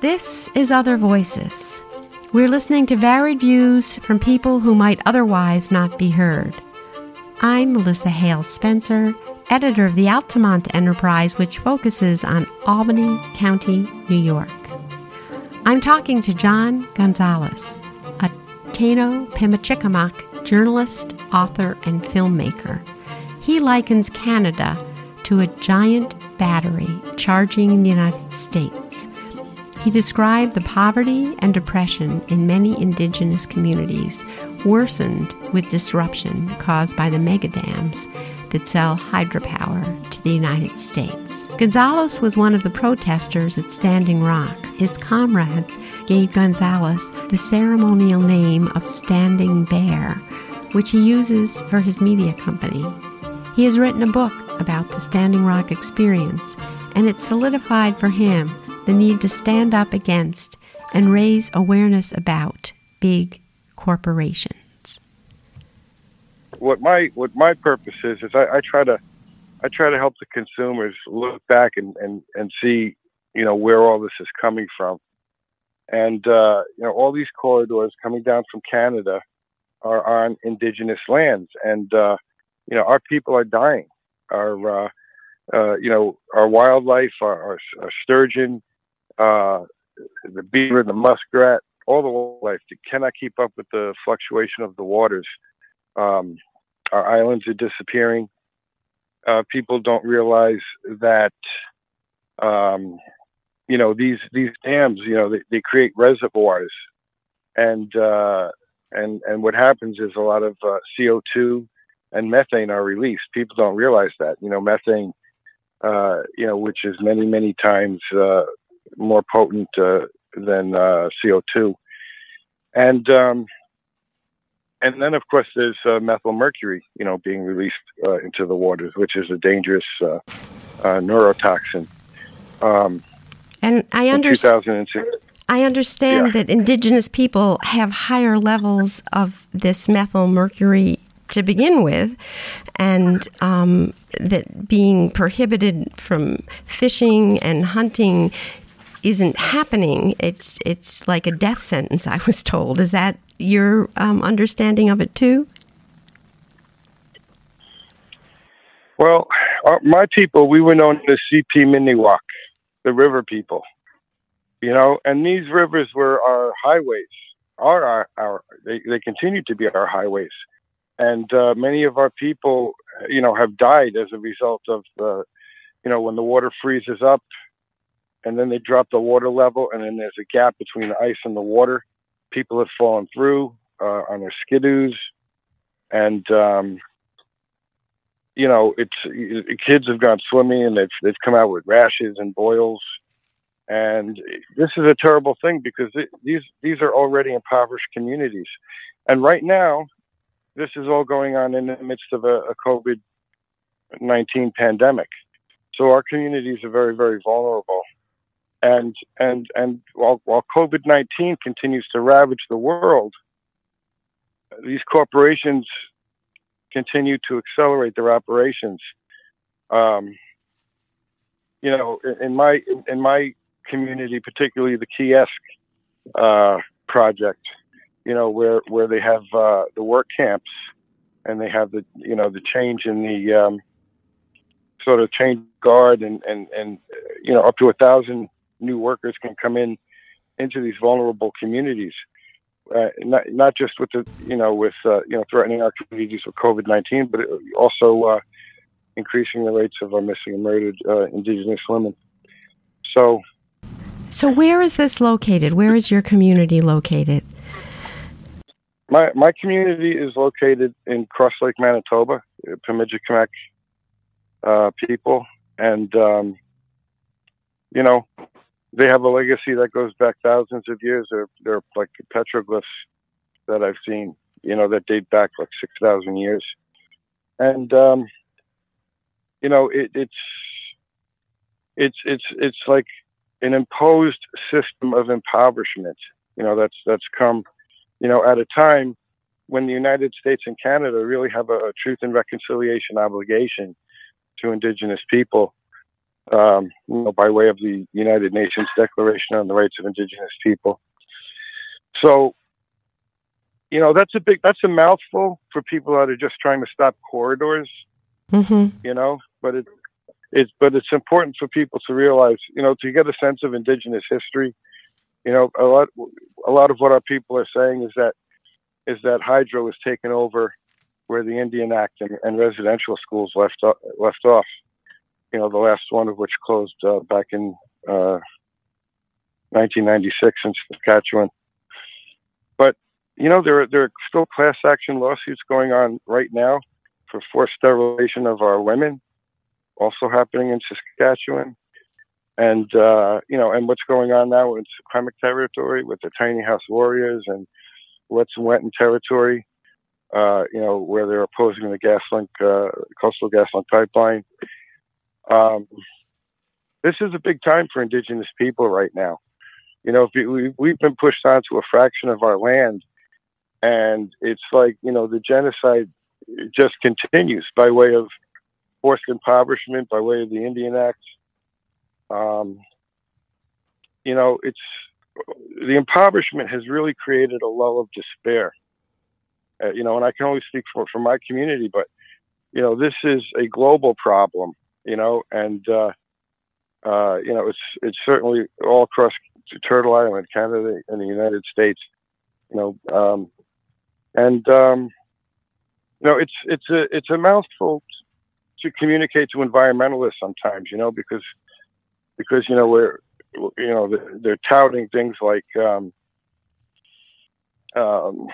This is Other Voices. We're listening to varied views from people who might otherwise not be heard. I'm Melissa Hale Spencer, editor of the Altamont Enterprise, which focuses on Albany County, New York. I'm talking to John Gonzalez, a Taino Pimicikamak journalist, author, and filmmaker. He likens Canada to a giant battery charging in the United States. He described the poverty and depression in many indigenous communities worsened with disruption caused by the megadams that sell hydropower to the United States. Gonzalez was one of the protesters at Standing Rock. His comrades gave Gonzalez the ceremonial name of Standing Bear, which he uses for his media company. He has written a book about the Standing Rock experience, and it solidified for him the need to stand up against and raise awareness about big corporations. What my what my purpose is is I, I try to I try to help the consumers look back and, and, and see you know where all this is coming from, and uh, you know all these corridors coming down from Canada are on indigenous lands, and uh, you know our people are dying. Our uh, uh, you know our wildlife, our, our, our sturgeon, uh, the beaver, the muskrat, all the wildlife cannot keep up with the fluctuation of the waters. Um, our islands are disappearing. Uh, people don't realize that, um, you know, these these dams, you know, they, they create reservoirs, and uh, and and what happens is a lot of uh, CO2 and methane are released. People don't realize that. You know, methane, uh, you know, which is many many times uh, more potent uh, than uh, CO2. And um, and then of course there's uh, methyl mercury, you know, being released uh, into the waters, which is a dangerous uh, uh, neurotoxin. Um, and I understand. I understand yeah. that indigenous people have higher levels of this methyl mercury to begin with, and um, that being prohibited from fishing and hunting isn't happening. It's it's like a death sentence. I was told. Is that your um, understanding of it too? Well, our, uh, my people, we were known as CP Miniwak, the river people. You know, and these rivers were our highways. Are our, our they, they continue to be our highways, and uh, many of our people, you know, have died as a result of the, you know, when the water freezes up and then they drop the water level, and then there's a gap between the ice and the water. People have fallen through uh, on their skidoos, and um, you know, it's kids have gone swimming and they've they've come out with rashes and boils, and this is a terrible thing because it, these these are already impoverished communities, and right now, this is all going on in the midst of a, a COVID nineteen pandemic. So our communities are very very vulnerable and and and while while COVID nineteen continues to ravage the world, these corporations continue to accelerate their operations. Um, you know, in my in my community, particularly the Keeyask uh, project, you know, where where they have uh, the work camps and they have the you know the change in the um, sort of change guard and and and you know up to a thousand new workers can come in into these vulnerable communities. Uh, not not just with the you know with uh, you know threatening our communities with COVID nineteen, but also uh, increasing the rates of our missing and murdered uh, Indigenous women. So, so where is this located? Where is your community located? My my community is located in Cross Lake, Manitoba, Pimicikamak uh, people, and um, you know they have a legacy that goes back thousands of years. They're, they're like petroglyphs that I've seen, you know, that date back like 6,000 years. And, um, you know, it, it's, it's, it's, it's like an imposed system of impoverishment, you know, that's, that's come, you know, at a time when the United States and Canada really have a, a truth and reconciliation obligation to indigenous people um, you know, by way of the United Nations Declaration on the Rights of Indigenous People. So, you know, that's a big, that's a mouthful for people that are just trying to stop corridors. Mm-hmm. You know, but it, it's, but it's important for people to realize, you know, to get a sense of Indigenous history. You know, a lot, a lot of what our people are saying is that, is that hydro is taken over where the Indian Act and, and residential schools left left off you know, the last one of which closed uh, back in uh, 1996 in Saskatchewan. But you know, there are, there are still class action lawsuits going on right now for forced sterilization of our women, also happening in Saskatchewan. And uh, you know, and what's going on now in Secwepemc territory with the tiny house warriors and what's Wet'suwet'en territory, uh, you know, where they're opposing the GasLink, uh, coastal GasLink pipeline. Um, this is a big time for Indigenous people right now. You know, we, we've been pushed onto a fraction of our land, and it's like you know the genocide just continues by way of forced impoverishment, by way of the Indian Act. Um, you know, it's the impoverishment has really created a lull of despair. Uh, you know, and I can only speak for for my community, but you know, this is a global problem you know, and uh, uh, you know, it's it's certainly all across Turtle Island, Canada, and the United States, you know, um, and um, you know, it's it's a it's a mouthful to communicate to environmentalists sometimes, you know, because because you know we're you know they're, touting things like um, um,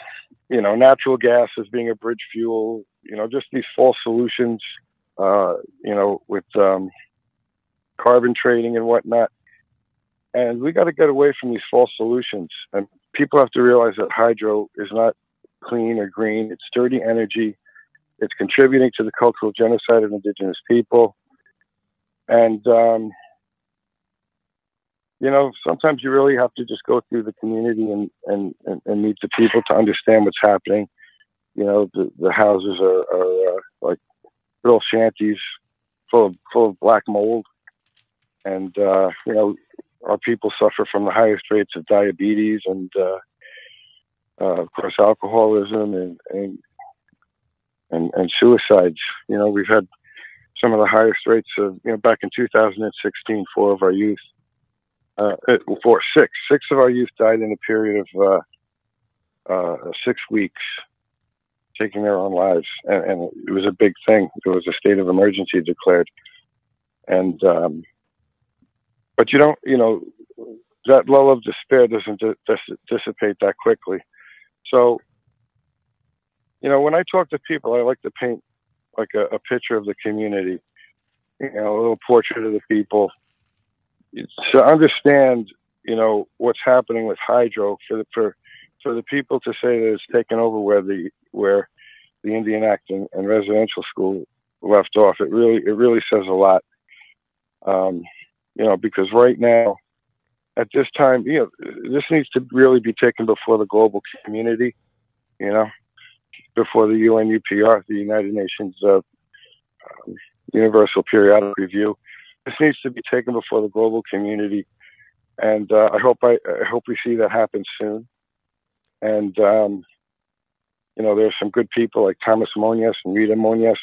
you know natural gas as being a bridge fuel, you know, just these false solutions uh, you know, with um, carbon trading and whatnot. And we got to get away from these false solutions. And people have to realize that hydro is not clean or green. It's dirty energy. It's contributing to the cultural genocide of indigenous people. And, um, you know, sometimes you really have to just go through the community and, and, and, and meet the people to understand what's happening. You know, the, the houses are, are uh, like little shanties full of full of black mold, and uh, you know our people suffer from the highest rates of diabetes and uh, uh, of course alcoholism and, and and and suicides. You know we've had some of the highest rates of you know back in 2016 four of our youth uh, four six six of our youth died in a period of uh, uh, six weeks taking their own lives, and, and, it was a big thing. There was a state of emergency declared, and um, but you don't, you know, that lull of despair doesn't dis- dissipate that quickly. So, you know, when I talk to people, I like to paint like a, a picture of the community, you know, a little portrait of the people to understand, you know, what's happening with hydro for the, for for the people to say that it's taken over where the where the Indian Act and, and residential school left off, it really it really says a lot. Um, you know, because right now, at this time, you know, this needs to really be taken before the global community. You know, before the UNUPR, the United Nations uh, um, Universal Periodic Review. This needs to be taken before the global community, and uh, I hope I, I hope we see that happen soon. And um, you know, there's some good people like Thomas Monias and Rita Monias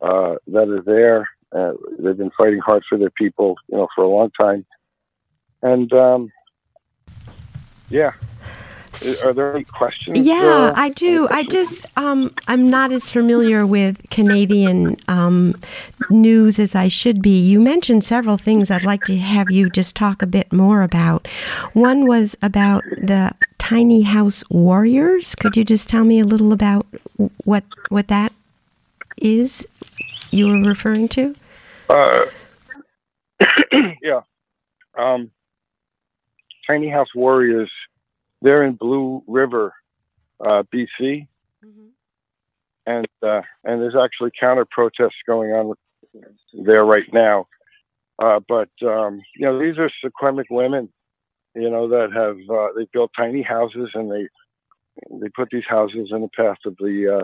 uh, that are there. Uh, they've been fighting hard for their people, you know, for a long time. And um, yeah, are there any questions? Yeah, uh, I do. I just um, I'm not as familiar with Canadian um, news as I should be. You mentioned several things I'd like to have you just talk a bit more about. One was about the tiny house warriors. Could you just tell me a little about what what that is you were referring to? Uh, yeah. Um, tiny house warriors they're in Blue River, uh, BC, mm-hmm. and uh, and there's actually counter protests going on there right now. Uh, but um, you know, these are Secwepemc women, you know, that have uh, they built tiny houses and they they put these houses in the path of the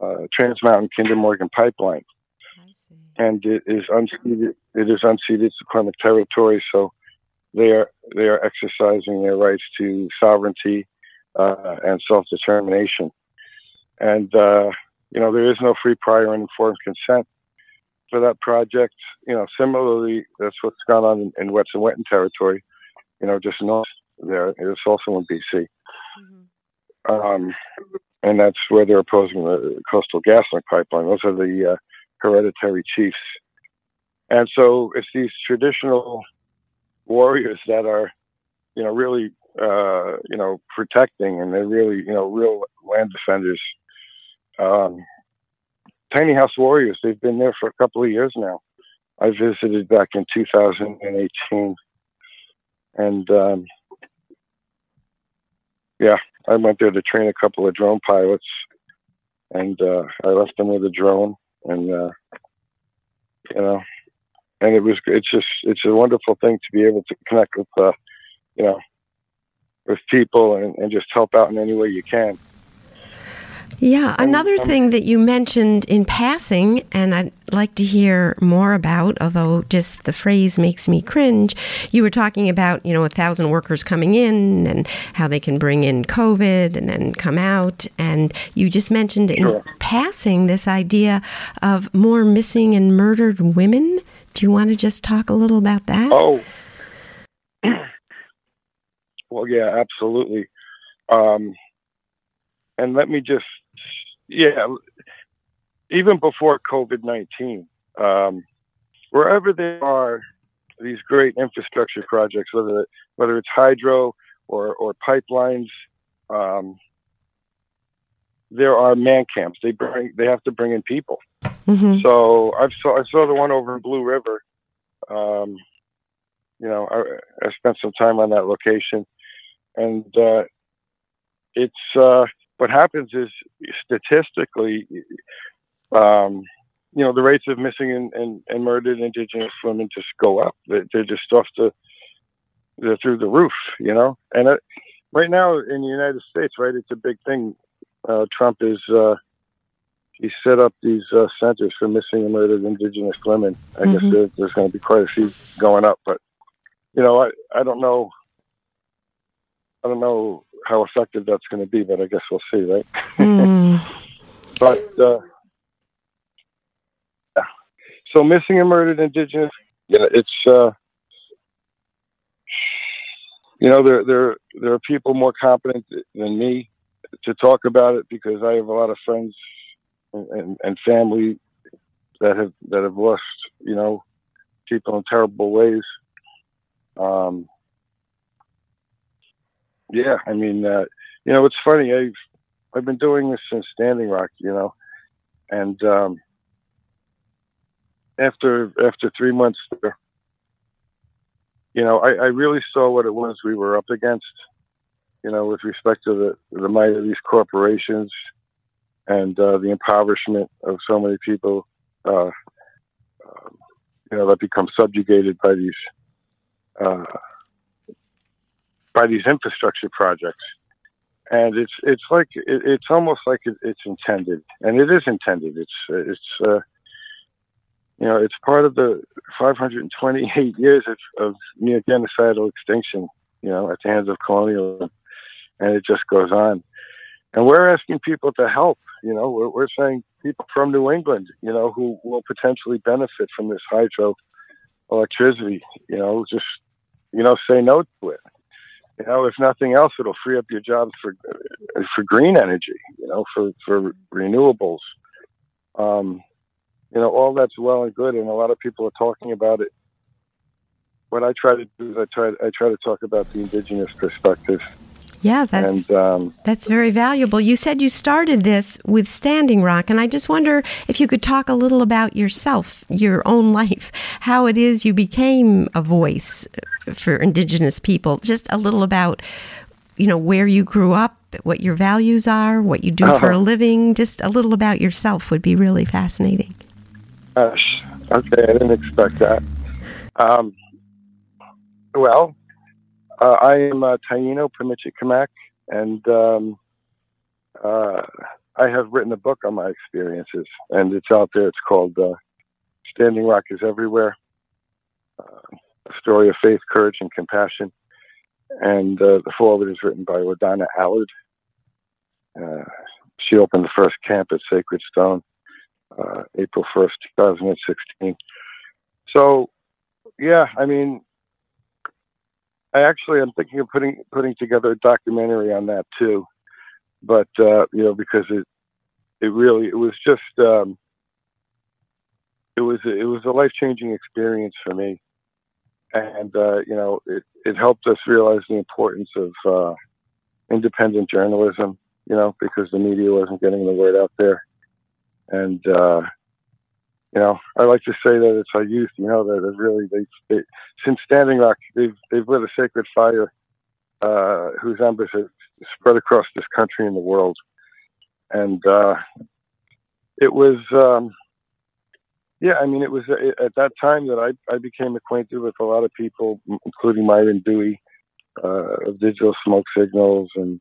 uh, uh, Trans Mountain Kinder Morgan pipeline. and it is unceded. It is unceded Secwepemc territory, so they are they are exercising their rights to sovereignty uh, and self determination. And uh, you know there is no free, prior, and informed consent for that project. You know, similarly, that's what's gone on in, in Wet'suwet'en Wet'en territory. You know, just north there. It's also in BC. Mm-hmm. Um, and that's where they're opposing the Coastal GasLink pipeline. Those are the uh, hereditary chiefs. And so it's these traditional warriors that are, you know, really, uh, you know, protecting and they're really, you know, real land defenders. Um, Tiny House Warriors, they've been there for a couple of years now. I visited back in 2018. And, um, yeah, I went there to train a couple of drone pilots and, uh, I left them with a drone and, uh, you know, and it was it's just it's a wonderful thing to be able to connect with uh, you know with people and, and just help out in any way you can. Yeah, another thing that you mentioned in passing, and I'd like to hear more about, although just the phrase makes me cringe. You were talking about, you know, a thousand workers coming in and how they can bring in COVID and then come out. And you just mentioned sure. in passing this idea of more missing and murdered women. Do you want to just talk a little about that? Oh, well, yeah, absolutely. Um, and let me just yeah, even before COVID 19, um, wherever there are these great infrastructure projects, whether, whether it's hydro or, or pipelines, um, there are man camps. They bring, they have to bring in people. Mm-hmm. So I saw, I saw the one over in Blue River. Um, you know, I, I spent some time on that location, and uh, it's uh, what happens is statistically, um, you know, the rates of missing and, and, and, murdered indigenous women just go up. They're, they're just off the, they're through the roof, you know? And it, right now in the United States, right, it's a big thing. Uh, Trump is, uh, he set up these uh, centers for missing and murdered indigenous women. I mm-hmm. guess there, there's going to be quite a few going up, but you know, I, I don't know. I don't know how effective that's going to be, but I guess we'll see, right? Mm. but uh, yeah. so missing and murdered indigenous, yeah, it's uh, you know there there there are people more competent than me to talk about it because I have a lot of friends and, and, and family that have that have lost you know people in terrible ways. Um, yeah, I mean, uh, you know, it's funny. I've I've been doing this since Standing Rock, you know, and um, after after three months there, you know, I, I really saw what it was we were up against, you know, with respect to the the might of these corporations and uh, the impoverishment of so many people, uh, uh, you know, that become subjugated by these uh, by these infrastructure projects. And it's it's like it, it's almost like it, it's intended, and it is intended. It's it's uh, you know it's part of the 528 years of, of near genocidal extinction. You know, at the hands of colonialism, and it just goes on. And we're asking people to help. You know, we're, we're saying people from New England, you know, who will potentially benefit from this hydro electricity. You know, just you know, say no to it you know, if nothing else, it'll free up your jobs for for green energy. You know, for for renewables. Um, you know, all that's well and good, and a lot of people are talking about it. What I try to do is I try I try to talk about the indigenous perspective. Yeah, that's, and, um, that's very valuable. You said you started this with Standing Rock, and I just wonder if you could talk a little about yourself, your own life, how it is you became a voice for Indigenous people. Just a little about, you know, where you grew up, what your values are, what you do uh-huh. for a living. Just a little about yourself would be really fascinating. Gosh, okay, I didn't expect that. Um, well, uh, I am a Taino Pimicikamak, and um, uh, I have written a book on my experiences, and it's out there. It's called uh, Standing Rock is Everywhere, uh, a story of faith, courage, and compassion. And uh, the foreword is written by LaDonna Allard. Uh, she opened the first camp at Sacred Stone uh, April 1st, 2016. So, yeah, I mean, I actually am thinking of putting putting together a documentary on that too, but uh, you know because it it really it was just um, it was it was a life changing experience for me, and uh, you know it it helped us realize the importance of uh, independent journalism. You know because the media wasn't getting the word out there, and uh, you know, I like to say that it's our youth, you know, that have really they, they since Standing Rock, they've they've lit a sacred fire uh, whose embers have spread across this country and the world, and uh, it was, um, yeah, I mean, it was uh, at that time that I I became acquainted with a lot of people, including Myron Dewey uh, of Digital Smoke Signals, and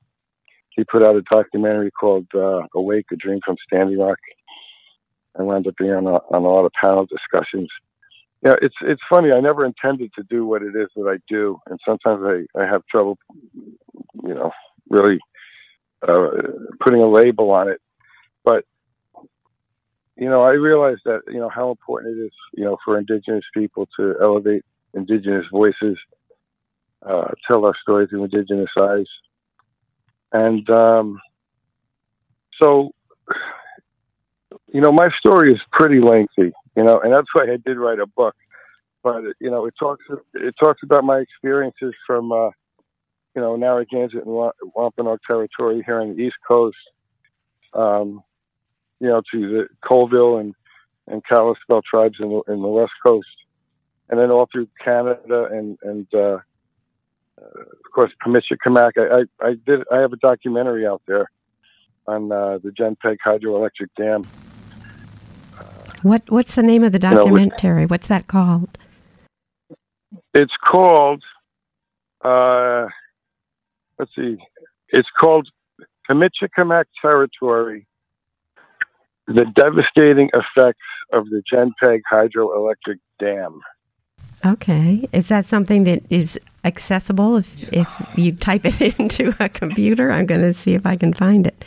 he put out a documentary called uh, "Awake: A Dream from Standing Rock." I wound up being on a, on a lot of panel discussions. Yeah, it's it's funny. I never intended to do what it is that I do, and sometimes I, I have trouble, you know, really uh, putting a label on it. But you know, I realize that you know how important it is, you know, for Indigenous people to elevate Indigenous voices, uh, tell our stories through Indigenous eyes, and um, so you know, my story is pretty lengthy, you know, and that's why I did write a book. But you know, it talks it talks about my experiences from uh, you know Narragansett and Wampanoag territory here on the East Coast, um, you know, to the Colville and and Kalispel tribes in the, in the West Coast, and then all through Canada and and uh, uh, of course Pimicikamak. I, I I did I have a documentary out there on uh, the Jenpeg hydroelectric dam what What's the name of the documentary? You know, what's that called? It's called. Uh, let's see. It's called Pimicikamak Territory: The Devastating Effects of the Jenpeg Hydroelectric Dam. Okay, is that something that is accessible if if you type it into a computer? I'm going to see if I can find it.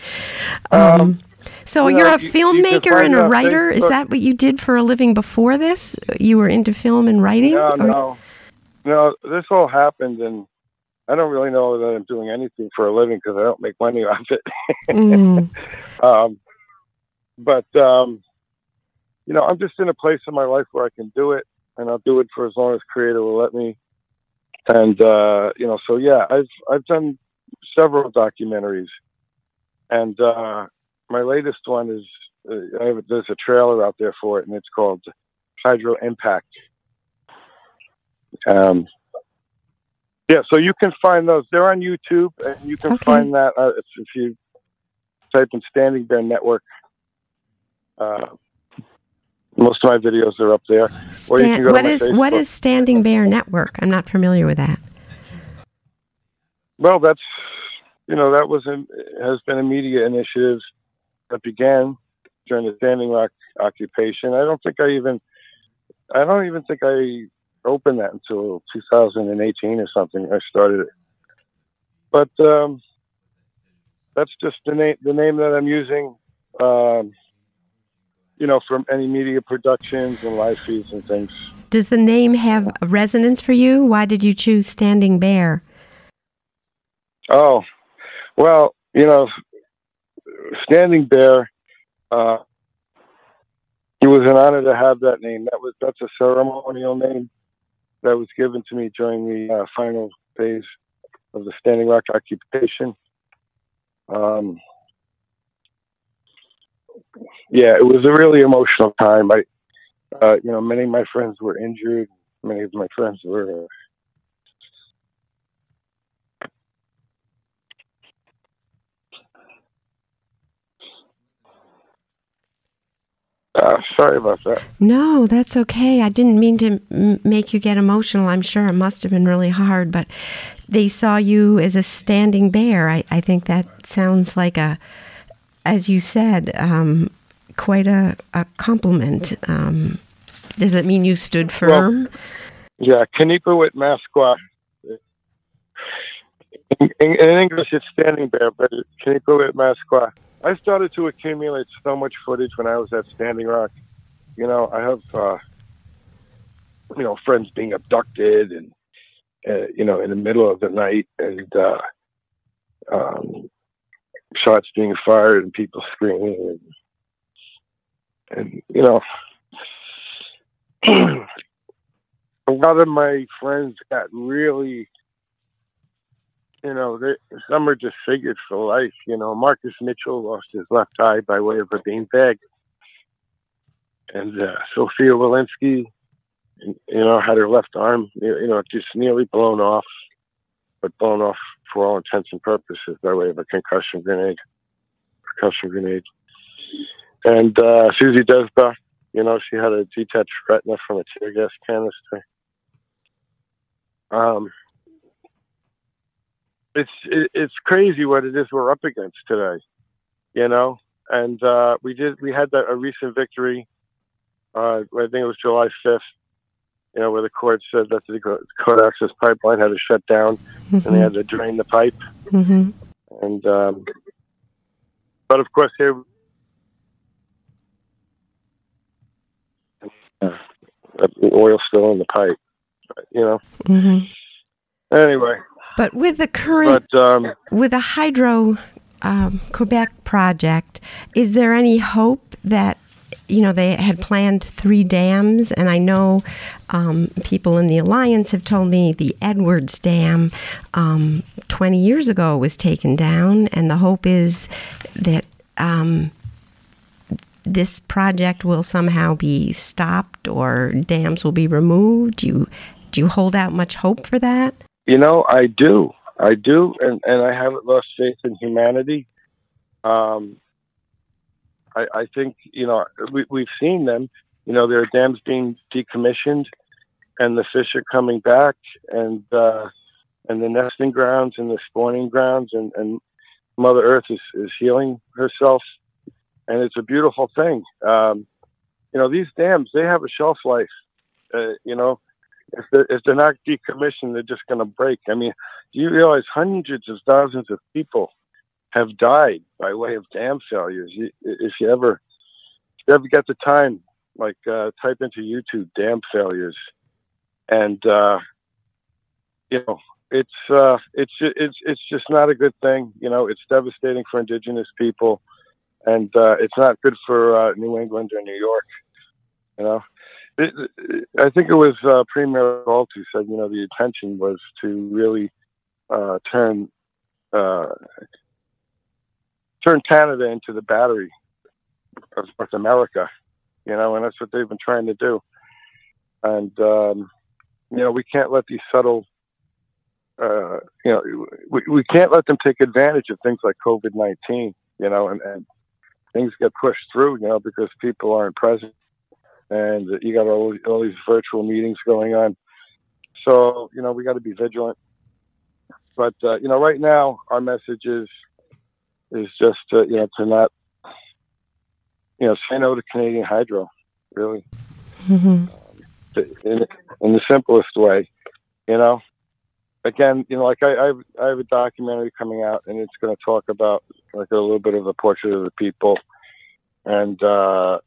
Um, um, so you are a filmmaker you and a writer. Is that what you did for a living before this? You were into film and writing? No, or? no, no. This all happened, and I don't really know that I'm doing anything for a living because I don't make money off it. mm. um, but um, you know, I'm just in a place in my life where I can do it, and I'll do it for as long as Creator will let me. And uh, you know, so yeah, I've I've done several documentaries, and uh, my latest one is uh, have, there's a trailer out there for it, and it's called Hydro Impact. Um, yeah, so you can find those. They're on YouTube, and you can okay. find that uh, if, if, you type in Standing Bear Network. Uh, most of my videos are up there. Stan- what is what is Standing Bear Network? I'm not familiar with that. Well, that's you know that was a, has been a media initiative that began during the Standing Rock occupation. I don't think I even, I don't even think I opened that until 2018 or something. I started it, but um, that's just the name, the name that I'm using. Um, you know, from any media productions and live feeds and things. Does the name have a resonance for you? Why did you choose Standing Bear? Oh, well, you know, Standing Bear. Uh, it was an honor to have that name. That was that's a ceremonial name that was given to me during the uh, final days of the Standing Rock occupation. Um, yeah, it was a really emotional time. I, uh, you know, many of my friends were injured. Many of my friends were uh, Uh, sorry about that. No, that's okay. I didn't mean to m- make you get emotional. I'm sure it must have been really hard, but they saw you as a standing bear. I, I think that sounds like a, as you said, um, quite a, a compliment. Um, Does it mean you stood firm? Well, yeah, Kanipuwit Masqua. In, in, in, English, it's Standing Bear, but Kanipuwit Masqua. I started to accumulate so much footage when I was at Standing Rock. You know, I have, uh, you know, friends being abducted and, uh, you know, in the middle of the night and uh, um, shots being fired and people screaming. And, and you know, a lot of my friends got really you know, they, some are disfigured for life. You know, Marcus Mitchell lost his left eye by way of a beanbag, and uh, Sophia Wilansky, you know, had her left arm, you know, just nearly blown off, but blown off for all intents and purposes by way of a concussion grenade, percussion grenade. And uh, Susie Desba, you know, she had a detached retina from a tear gas canister. Um, it's it, it's crazy what it is we're up against today, you know. And uh, we did we had that, a recent victory. Uh, I think it was July fifth. You know, where the court said that the court access pipeline had to shut down, mm-hmm. and they mm-hmm. had to drain the pipe. Mm-hmm. And um, but of course here. Uh, the oil still in the pipe, you know. Mm-hmm. Anyway, but with the current, but, um, with the Hydro um, Quebec project, is there any hope that you know they had planned three dams, and I know um, people in the alliance have told me the Edwards Dam um, 20 years ago was taken down, and the hope is that um, this project will somehow be stopped or dams will be removed. Do you do you hold out much hope for that? You know, I do. I do, and, and I haven't lost faith in humanity. Um, I, I think, you know, we, we've seen them. You know, there are dams being decommissioned, and the fish are coming back, and uh, and the nesting grounds and the spawning grounds, and, and Mother Earth is, is healing herself, and it's a beautiful thing. Um, you know, these dams they have a shelf life. Uh, you know, if they're, if they're not decommissioned, they're just going to break. I mean, do you realize hundreds of thousands of people have died by way of dam failures? If you ever, if you ever get the time, like uh, type into YouTube dam failures, and uh, you know it's uh, it's it's it's just not a good thing. You know, it's devastating for indigenous people, and uh, it's not good for uh, New England or New York. You know, I think it was uh, Premier Galt who said, you know, the intention was to really turn turn Canada into the battery of North America, you know, and that's what they've been trying to do. And um, you know, we can't let these subtle, uh, you know, we, we can't let them take advantage of things like COVID nineteen, you know, and, and things get pushed through, you know, because people aren't present and you got all, all these virtual meetings going on. So, you know, we got to be vigilant. But, uh, you know, right now our message is, is just, uh, you know, to not, you know, say no to Canadian hydro, really. Mm-hmm. Um, in, in the simplest way, you know, again, you know, like I, I have, I have a documentary coming out, and it's going to talk about like a little bit of the portrait of the people, and uh,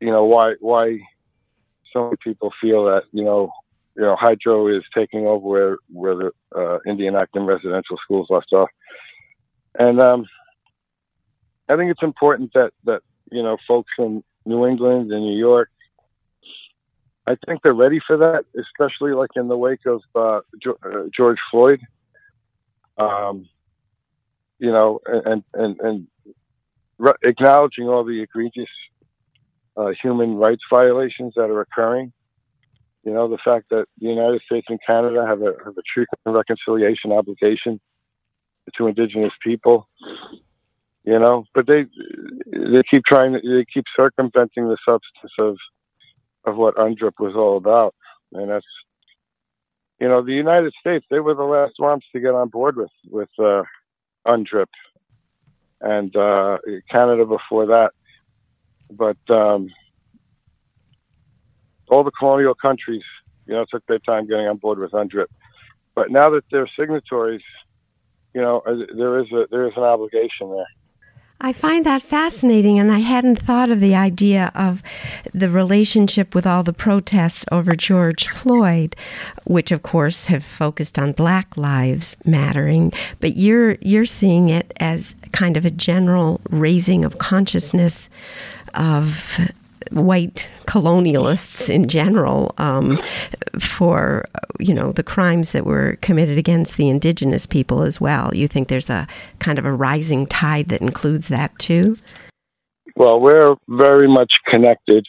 you know why why so many people feel that you know you know hydro is taking over where where the uh, Indian Acton residential schools left off, and um, I think it's important that that you know folks in New England and New York. I think they're ready for that, especially like in the wake of uh, uh George Floyd. Um, you know, and and and re- acknowledging all the egregious uh, human rights violations that are occurring. You know, the fact that the United States and Canada have a, have a truth and reconciliation obligation to Indigenous people. You know, but they they keep trying. They keep circumventing the substance of of what UNDRIP was all about, and that's you know the United States. They were the last ones to get on board with with uh, UNDRIP, and uh, Canada before that but um, all the colonial countries, you know, took their time getting on board with UNDRIP. But now that they're signatories, you know, uh, there is a there is an obligation there. I find that fascinating, and I hadn't thought of the idea of the relationship with all the protests over George Floyd, which of course have focused on Black lives mattering. But you're you're seeing it as kind of a general raising of consciousness of white colonialists in general um, for you know the crimes that were committed against the indigenous people as well. You think there's a kind of a rising tide that includes that too? Well, we're very much connected.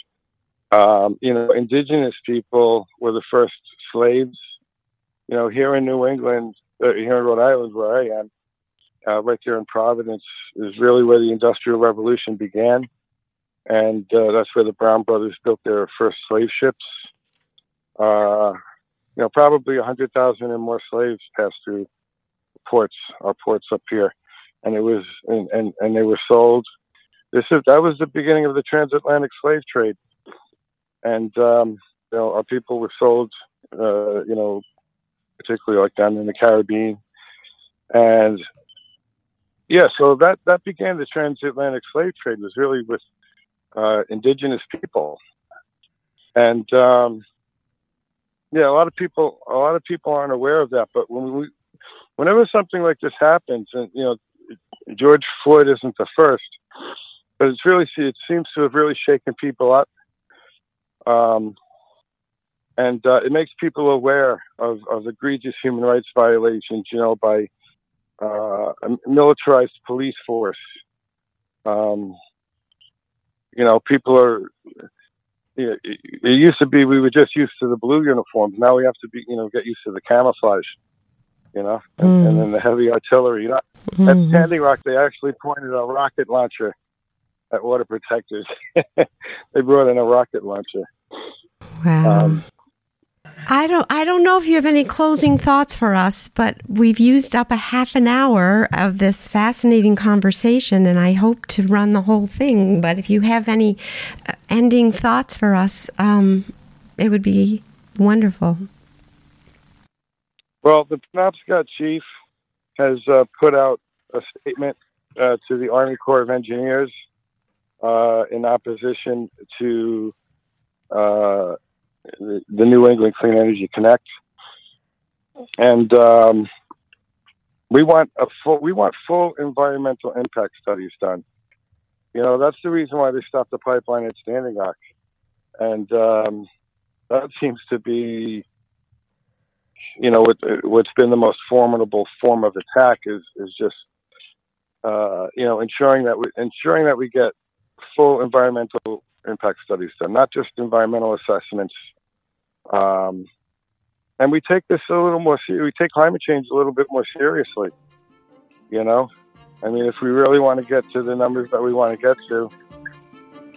Um, you know, indigenous people were the first slaves. You know, here in New England, uh, here in Rhode Island, where I am, uh, right there in Providence, is really where the Industrial Revolution began and uh, that's where the Brown brothers built their first slave ships. Uh, you know, probably hundred thousand and more slaves passed through ports, our ports up here, and it was and and, and they were sold. This is that was the beginning of the transatlantic slave trade, and um, you know, our people were sold. Uh, you know, particularly like down in the Caribbean, and yeah, so that that began the transatlantic slave trade was really with uh, indigenous people, and um, yeah, a lot of people a lot of people aren't aware of that. But when we, whenever something like this happens, and you know, George Floyd isn't the first, but it's really it seems to have really shaken people up. Um, and uh, it makes people aware of, of egregious human rights violations, you know, by uh, a militarized police force, um, you know, people are. You know, it, it used to be we were just used to the blue uniforms. Now we have to be, you know, get used to the camouflage. You know, and, mm. and then the heavy artillery. You know, mm-hmm. at Standing Rock, they actually pointed a rocket launcher at water protectors. they brought in a rocket launcher. Wow. Um, I don't I don't know if you have any closing thoughts for us, but we've used up a half an hour of this fascinating conversation and I hope to run the whole thing, but if you have any uh, ending thoughts for us, um, it would be wonderful. Well, the Penobscot chief has uh, put out a statement uh, to the Army Corps of Engineers uh, in opposition to uh, the, the New England Clean Energy Connect, and um, we want a full we want full environmental impact studies done. You know that's the reason why they stopped the pipeline at Standing Rock, and um, that seems to be, you know, what, what's been the most formidable form of attack is is just, uh, you know, ensuring that we ensuring that we get full environmental impact studies done, not just environmental assessments. Um, and we take this a little more. We take climate change a little bit more seriously. You know, I mean, if we really want to get to the numbers that we want to get to,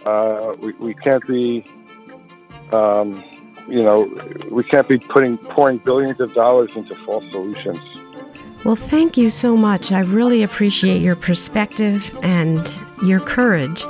uh, we we can't be, um, you know, we can't be putting pouring billions of dollars into false solutions. Well, thank you so much. I really appreciate your perspective and your courage